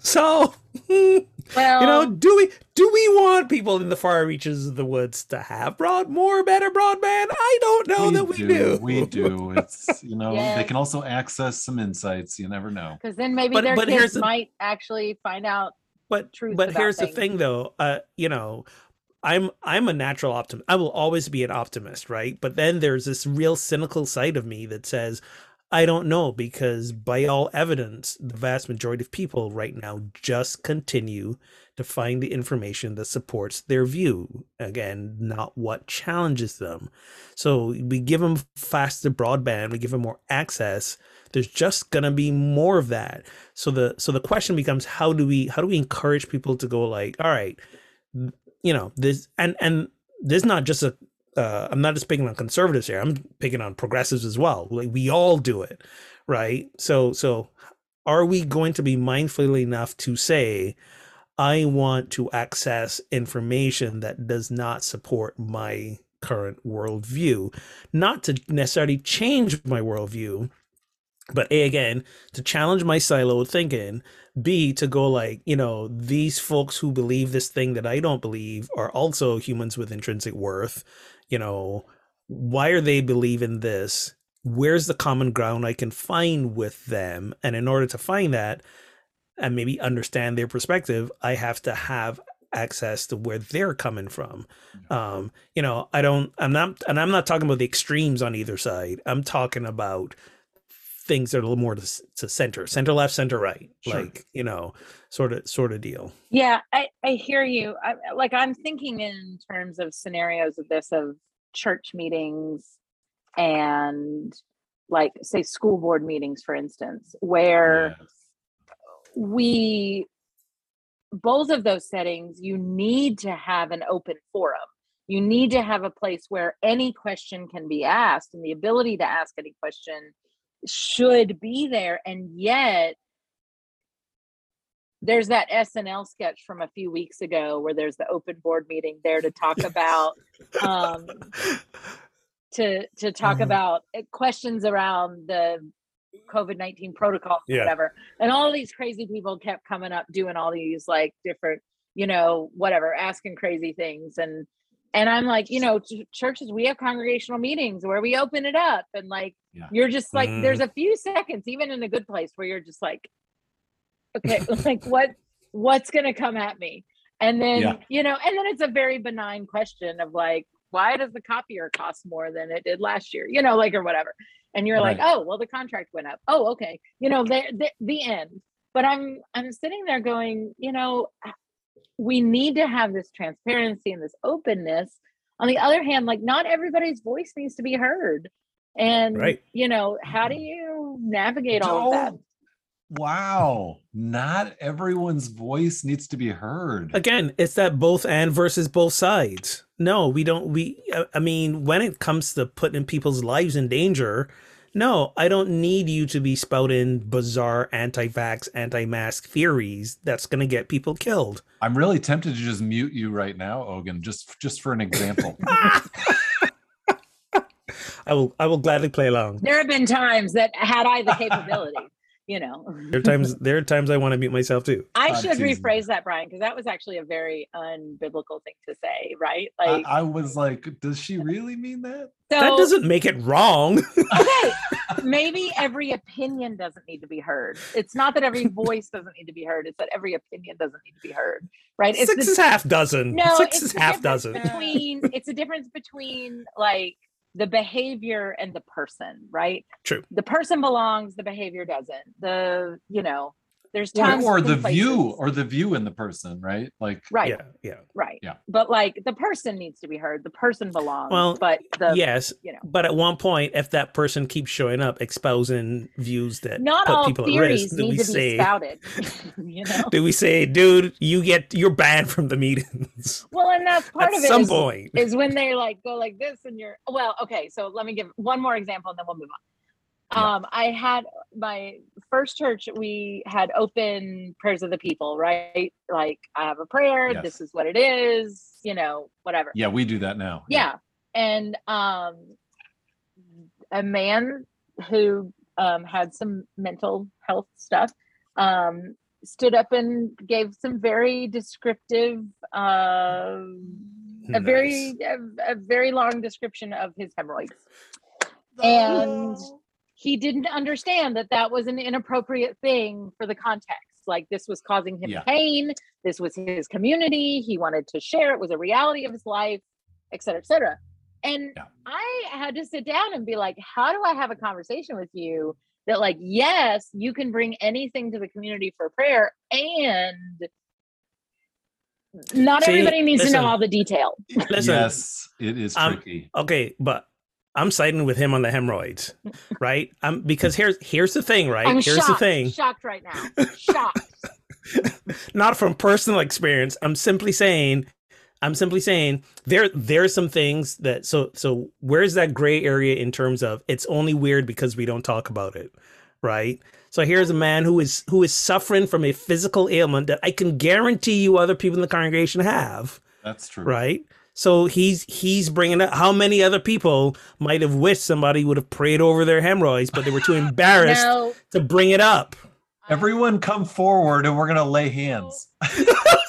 so hmm, Well, you know do we do we want people in the far reaches of the woods to have broad more better broadband i don't know that we do, We do. It's you know they can also access some insights. You never know. because then maybe But- their but here's kids the- might actually find out but truth but about here's the thing though uh you know i'm i'm a natural optimist i will always be an optimist right but then there's this real cynical side of me that says i don't know because by all evidence the vast majority of people right now just continue to find the information that supports their view. Again not what challenges them. So we give them faster broadband we give them more access there's just to be more of that. So the so the question becomes how do we how do we encourage people to go like all right you know this and and this is not just a uh, i'm not just picking on conservatives here i'm picking on progressives as well. Like we all do it right? So so are we going to be mindful enough to say i want to access information that does not support my current worldview? Not to necessarily change my worldview but a again to challenge my siloed thinking. B to go like you know these folks who believe this thing that i don't believe are also humans with intrinsic worth you know why are they believing this? Where's the common ground i can find with them? And in order to find that and maybe understand their perspective i have to have access to where they're coming from. Um you know i don't i'm not and i'm not talking about the extremes on either side. I'm talking about things that are a little more to, to center center left center right Sure. like you know sort of sort of deal Yeah, I, I hear you. I, like I'm thinking in terms of scenarios of this of church meetings and like say school board meetings, for instance, where Yes. we both of those settings you need to have an open forum you need to have a place where any question can be asked and the ability to ask any question should be there and yet there's that SNL sketch from a few weeks ago where there's the open board meeting there to talk about um to to talk Mhm. about uh, questions around the COVID nineteen protocol, Yeah. whatever. And all these crazy people kept coming up doing all these like different, you know, whatever, asking crazy things. And and I'm like, you know, ch- churches, we have congregational meetings where we open it up, and like Yeah. you're just like, Mm. there's a few seconds, even in a good place, where you're just like, okay, like what what's gonna come at me? And then, Yeah. you know, and then it's a very benign question of like, why does the copier cost more than it did last year? You know, like or whatever. And you're like, oh, well, the contract went up. Oh, okay. You know, the, the the end. But I'm I'm sitting there going, you know, we need to have this transparency and this openness. On the other hand, like not everybody's voice needs to be heard. And Right. you know, how do mm-hmm. you navigate all of that? Wow. Not everyone's voice needs to be heard. Again, it's that both and versus both sides. No, we don't. We, I- I mean, when it comes to putting people's lives in danger, no, I don't need you to be spouting bizarre anti-vax, anti-mask theories that's going to get people killed. I'm really tempted to just mute you right now, Ogan, just just for an example. I will, I will gladly play along. There have been times that had I the capability, you know. There are times, there are times I want to mute myself too. I I'm should teasing. rephrase that, Brian, because that was actually a very unbiblical thing to say, right? Like, I was like, does she really mean that? so that doesn't make it wrong. okay. Maybe every opinion doesn't need to be heard. It's not that every voice doesn't need to be heard. It's that every opinion doesn't need to be heard, right? It's Six the- is half dozen. no, Six it's is half dozen. between it's a difference between like the behavior and the person, right? True. The person belongs, the behavior doesn't. The you know, there's Or, times or and the view, or the view in the person, right? Like, right, Yeah, yeah. right. Yeah. But like the person needs to be heard. The person belongs. Well, but the yes, you know. but at one point, if that person keeps showing up, exposing views that not put all people at theories risk, do need we to say, be spouted. you know. do we say, dude, you get you're banned from the meetings Well, and that's part at of it. some is- point? is when they like go like this and you're well okay so let me give one more example and then we'll move on Yeah. Um i had my first church we had open prayers of the people right? Like i have a prayer Yes. this is what it is you know whatever. Yeah, we do that now. yeah. And um a man who um had some mental health stuff um stood up and gave some very descriptive um a very a, a very long description of his hemorrhoids. And he didn't understand that that was an inappropriate thing for the context. Like this was causing him Yeah. pain. This was his community. He wanted to share. It was a reality of his life et cetera et cetera. And Yeah. i had to sit down and be like how do i have a conversation with you that like yes you can bring anything to the community for prayer and not See, everybody needs to know all the detail Listen, yes, it is um, tricky. okay, but I'm siding with him on the hemorrhoids, right? Um, because here's here's the thing, right? i'm here's shocked the thing. shocked right now shocked Not from personal experience. I'm simply saying. I'm simply saying there there's some things that so so where's that gray area in terms of it's only weird because we don't talk about it, right? So here's a man who is who is suffering from a physical ailment that I can guarantee you other people in the congregation have. That's true. right? So he's he's bringing up how many other people might have wished somebody would have prayed over their hemorrhoids, but they were too embarrassed no to bring it up. Everyone come forward and we're going to lay hands.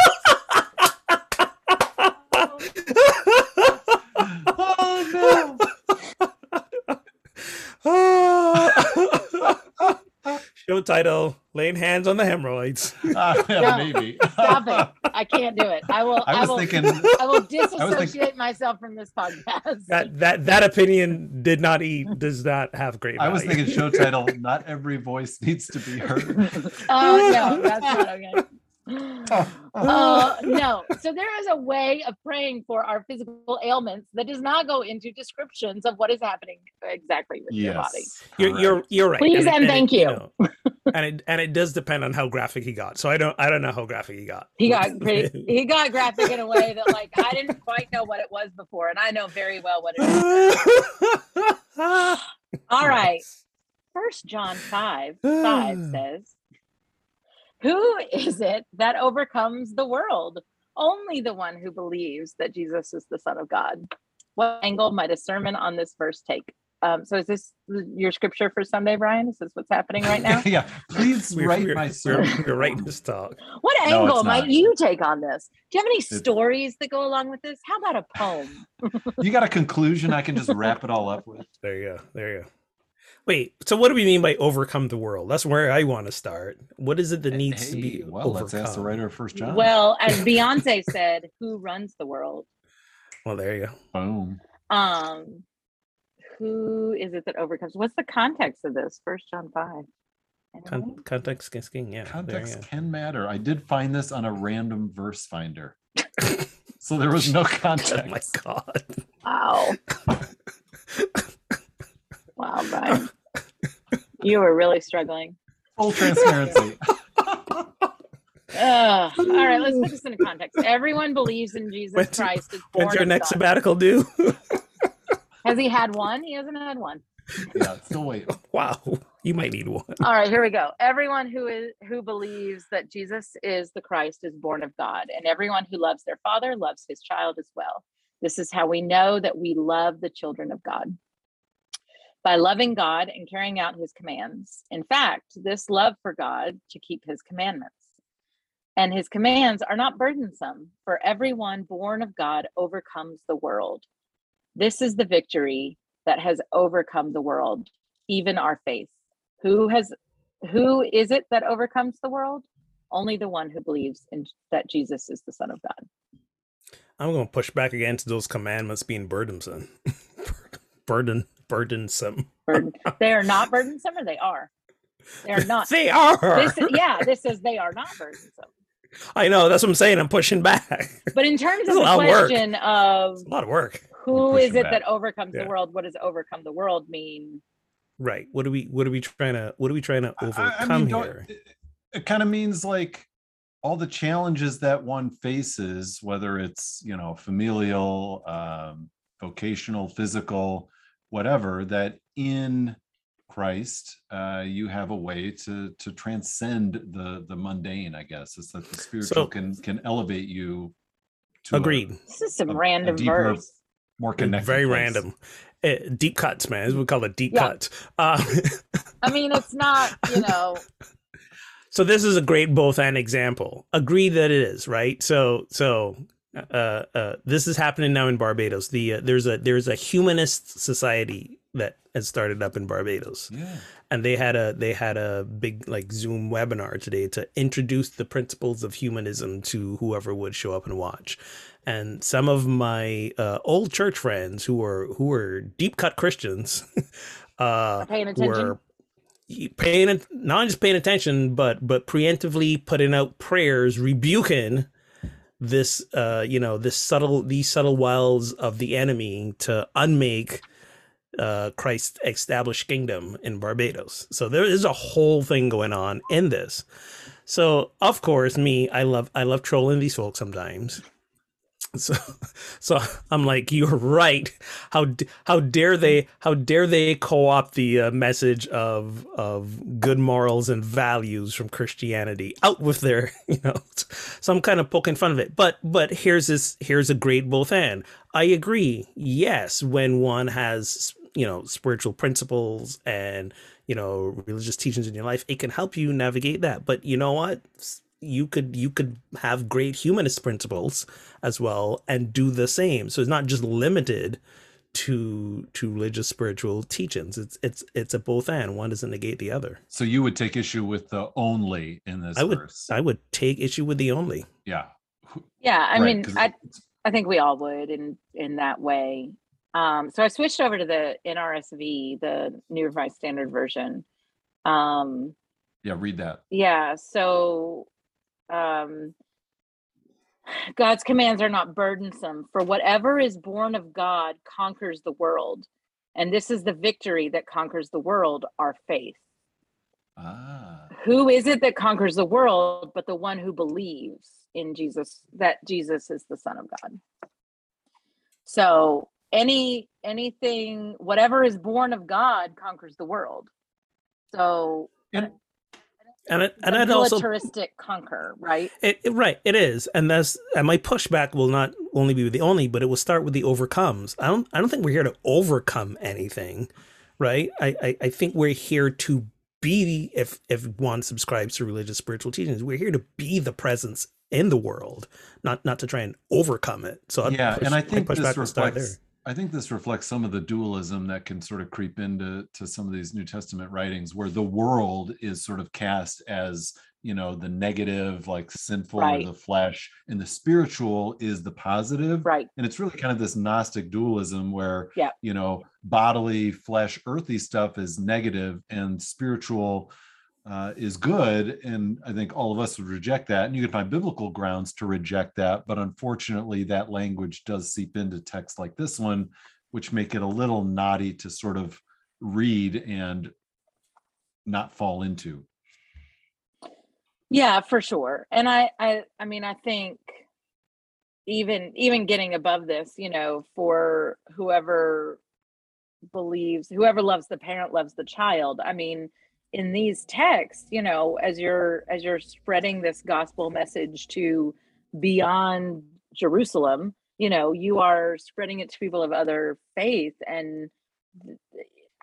Show title: Laying hands on the hemorrhoids. Uh, yeah, No. maybe. Stop it. I can't do it. I will. I I, was will. thinking, I will was thinking- disassociate myself from this podcast. That that that opinion did not eat does not have great. I was thinking show title, not every voice needs to be heard. oh no, that's not okay. Uh, no. So there is a way of praying for our physical ailments that does not go into descriptions of what is happening exactly with your body. You're you're you're right. Please and it- thank it, you. know, and it and it does depend on how graphic he got. So I don't I don't know how graphic he got. He got pretty. He got graphic in a way that, like, I didn't quite know what it was before, and I know very well what it is. All right. First John 5 5 says, Who is it that overcomes the world? Only the one who believes that Jesus is the Son of God. What angle might a sermon on this verse take? Um, so is this your scripture for Sunday, Brian? Is this what's happening right now? yeah, please We're, write we're, my we're, sermon. we're writing this talk. What No, angle it's might you take on this? Do you have any It's- stories that go along with this? How about a poem? You got a conclusion I can just wrap it all up with. There you go. There you go. Wait, so what do we mean by overcome the world? That's where I want to start. What is it that needs to be well, overcome? let's ask the writer of First John. Well, as Beyonce said, who runs the world? Well, there you go. boom. Um, who is it that overcomes? What's the context of this? First John five. Con- context is king. Yeah, Context can matter. I did find this on a random verse finder. so there was no Oh context. my god. Wow. Wow, Brian. You were really struggling. Full transparency. Ugh. All right, let's put this into context. Everyone believes in Jesus When's- Christ. Is born When's your next God. sabbatical due? Has he had one? He hasn't had one. yeah, still wait. wow, you might need one. All right, here we go. Everyone who is who believes that Jesus is the Christ is born of God, and everyone who loves their father loves his child as well. This is how we know that we love the children of God. By loving God and carrying out his commands. In fact, this love for God to keep his commandments. And his commands are not burdensome, for everyone born of God overcomes the world. This is the victory that has overcome the world, even our faith. Who has who is it that overcomes the world? Only the one who believes in that Jesus is the Son of God. I'm going to push back against those commandments being burdensome. Burden, burdensome. Burden. they are not burdensome, or they are. They are not. They are. This, yeah, this says they are not burdensome. I know. That's what I'm saying. I'm pushing back. But in terms of the lot of work. question of a lot of work. who is it back. that overcomes Yeah. the world, what does overcome the world mean? Right. What are we? What are we trying to? What are we trying to overcome I, I mean, here? it, it kind of means like all the challenges that one faces, whether it's you know familial, um, vocational, physical, whatever. That in Christ, uh, you have a way to to transcend the the mundane. I guess is that the spiritual So- can can elevate you. To a Agreed. This is some a- a random deeper- verse. more connected. Very place. random. Uh, deep cuts, man. As we call it, deep Yeah. cuts. Uh, I mean, it's not, you know, so this is a great both and example. Agree that it is right. So so uh, uh, this is happening now in Barbados. The uh, there's a there's a humanist society that has started up in Barbados. Yeah. and they had a they had a big like zoom webinar today to introduce the principles of humanism to whoever would show up and watch and some of my uh, old church friends who were who were deep cut christians uh paying attention. were paying it- not just paying attention but but preemptively putting out prayers rebuking this uh you know this subtle these subtle wiles of the enemy to unmake uh Christ established kingdom in Barbados. So there is a whole thing going on in this. So of course me I love I love trolling these folks sometimes. So so I'm like you're right. How how dare they how dare they co-opt the uh, message of of good morals and values from Christianity out with their you know so I'm kind of poking fun of it. But but here's this here's a great both and I agree. Yes, when one has you know spiritual principles and you know religious teachings in your life, it can help you navigate that. But you know what? You could you could have great humanist principles as well and do the same. So it's not just limited to to religious spiritual teachings. It's it's it's a both and. One doesn't negate the other. So you would take issue with the only in this I would verse. I would take issue with the only. yeah. Yeah, I Right, mean, 'cause I I think we all would in in that way. Um, so I switched over to the NRSV, the New Revised Standard Version. Um, yeah, read that. yeah, so um, God's commands are not burdensome, for whatever is born of God conquers the world, and this is the victory that conquers the world: our faith. Ah. who is it that conquers the world but the one who believes in Jesus that Jesus is the son of God so any anything whatever is born of God conquers the world so And And it, and the it also militaristic conquer right It, it- right, it is, and that's and my pushback will not only be with the only, but it will start with the overcomes. I don't I don't think we're here to overcome anything, right? I I, I think we're here to be if if one subscribes to religious spiritual teachings, we're here to be the presence in the world, not not to try and overcome it. So I'd yeah, push- and I my think pushback this will start reflects I think this reflects some of the dualism that can sort of creep into to some of these New Testament writings, where the world is sort of cast as you know the negative, like sinful Right. or the flesh, and the spiritual is the positive. Right. And it's really kind of this Gnostic dualism where Yeah. you know bodily, flesh, earthy stuff is negative, and spiritual uh, is good. And I think all of us would reject that. And you can find biblical grounds to reject that. But unfortunately, that language does seep into texts like this one, which make it a little naughty to sort of read and not fall into. Yeah, for sure. And I I I mean I think even even getting above this, you know, for whoever believes whoever loves the parent loves the child. I mean, in these texts, you know, as you're as you're spreading this gospel message to beyond Jerusalem, you know, you are spreading it to people of other faith. And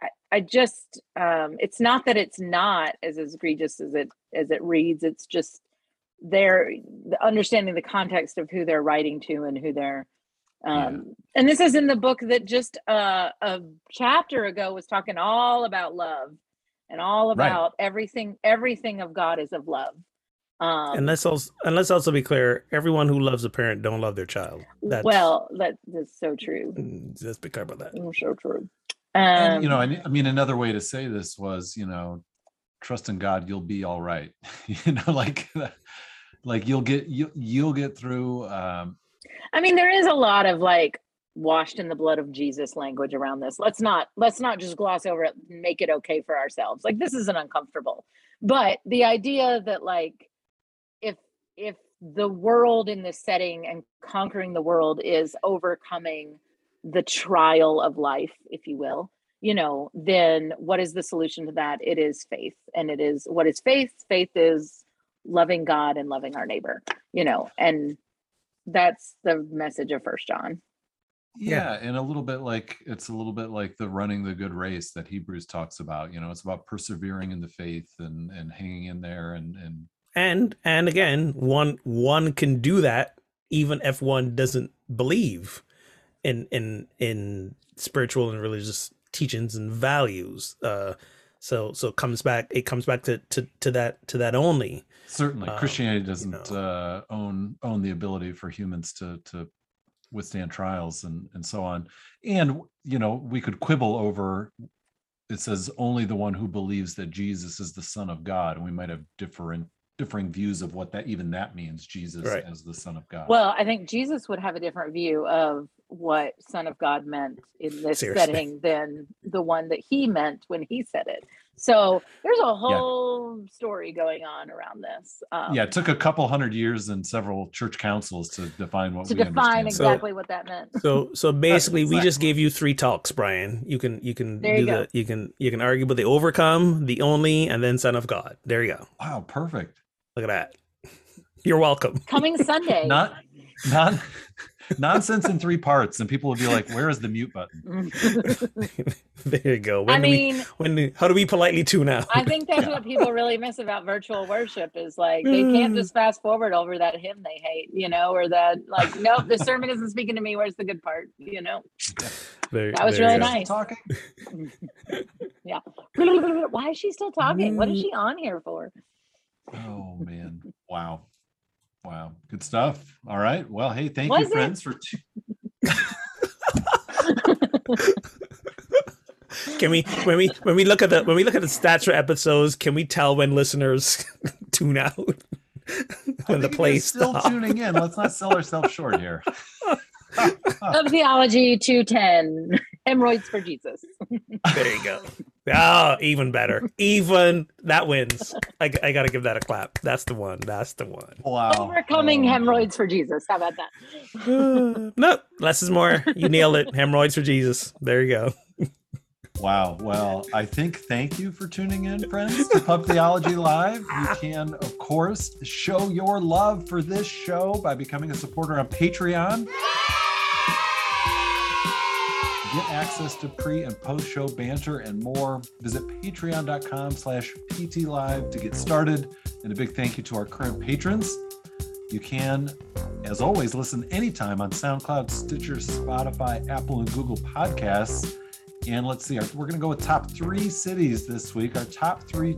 I, I just um it's not that it's not as egregious as it as it reads. It's just they're the understanding the context of who they're writing to and who they're um and this is in the book that just uh, a chapter ago was talking all about love and all about everything everything of god is of love um and let's also and let's also be clear: everyone who loves a parent don't love their child. That's, well that that's so true mm, let's be clear about that. Mm, so true And, um you know, I mean, I mean, another way to say this was, you know, trust in God, you'll be all right. you know, like, like you'll get you you'll get through. Um, I mean, there is a lot of like washed in the blood of Jesus language around this. Let's not let's not just gloss over it and make it okay for ourselves. Like this isn't uncomfortable. But the idea that like if if the world in this setting and conquering the world is overcoming the trial of life, if you will, you know, then what is the solution to that? It is faith. And it is what is faith? Faith is loving God and loving our neighbor, you know, and that's the message of first john yeah, and a little bit like it's a little bit like the running the good race that Hebrews talks about. You know, it's about persevering in the faith and and hanging in there and and And and again, one one can do that even if one doesn't believe in in in spiritual and religious teachings and values. Uh, so so it comes back it comes back to to to that to that only. certainly Um, Christianity you doesn't know. uh, own own the ability for humans to to withstand trials and and so on. And you know, we could quibble over. It says only the one who believes that Jesus is the Son of God, and we might have different differing views of what that even that means. Jesus Right. as the Son of God. well i think jesus would have a different view of what son of god meant in this Seriously. setting than the one that he meant when he said it so there's a whole story going on around this um, yeah, it took a couple hundred years and several church councils to define what to we define understand. So- exactly what that meant So so basically we just gave you three talks, Brian. You can you can There do you go. the you can you can argue but the overcome, the only, and then son of God. There you go. wow, perfect. Look at that. You're welcome. coming sunday Not not nonsense in three parts, and people will be like, "Where is the mute button?" there you go. i When do we, mean when do- how do we politely tune out? I think that's what people really miss about virtual worship is like they can't mm. just fast forward over that hymn they hate, you know, or that like, nope, the sermon isn't speaking to me. Where's the good part? You know, There- that was really nice. Talking. yeah. Why is she still talking? What is mm. she on here for? Oh man! Wow, wow, good stuff. All right. Well, hey, thank Was you, it? friends, for. T- Can we when we when we look at the when we look at the stats for episodes, can we tell when listeners tune out? When the think play you're still stops? tuning in. Let's not sell ourselves short here. Of Theology 210, Hemorrhoids for Jesus. There you go. Oh, even better. Even that wins. I, I got to give that a clap. That's the one. That's the one. Wow. Overcoming Oh, hemorrhoids for Jesus. How about that? No, less is more. You nailed it. Hemorrhoids for Jesus. There you go. Wow. Well, I think thank you for tuning in, friends, to Pub Theology Live. You can, of course, show your love for this show by becoming a supporter on Patreon. Get access to pre and post show banter and more. Visit patreon.com slash ptlive to get started. And a big thank you to our current patrons. You can As always, listen anytime on SoundCloud, Stitcher, Spotify, Apple, and Google Podcasts. And let's see, our, we're going to go with top three cities this week. Our top three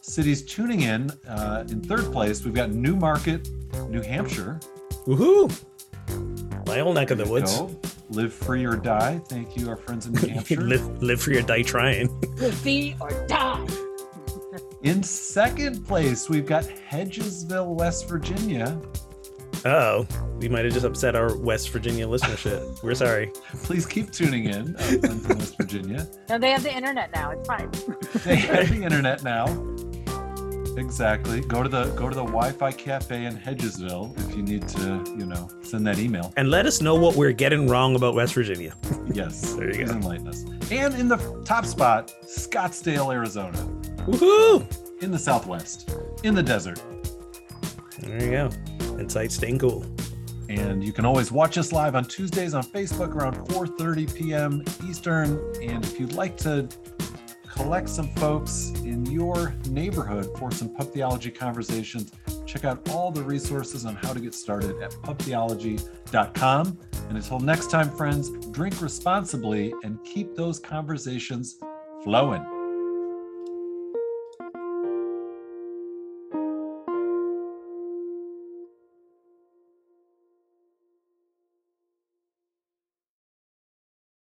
cities tuning in. Uh, in third place, we've got Newmarket, New Hampshire. Woohoo! My old neck of the woods. Go. Live free or die. Thank you, our friends in New Hampshire. live, live for your die trying. Live be or die. in second place, we've got Hedgesville, West Virginia. Oh, we might have just upset our West Virginia listenership. We're sorry. Please keep tuning in, uh, friends in West Virginia. No, they have the internet now. It's fine. They have the internet now. Exactly. Go to the go to the Wi-Fi cafe in Hedgesville if you need to, you know, send that email. And let us know what we're getting wrong about West Virginia. Yes, There you please go. enlighten us. And in the top spot, Scottsdale, Arizona, Woohoo! in the Southwest, in the desert. There you go. Inside staying cool. And you can always watch us live on Tuesdays on Facebook around 4:30 p.m. Eastern. And if you'd like to collect some folks in your neighborhood for some pub theology conversations, check out all the resources on how to get started at pubtheology.com. And until next time, friends, drink responsibly and keep those conversations flowing.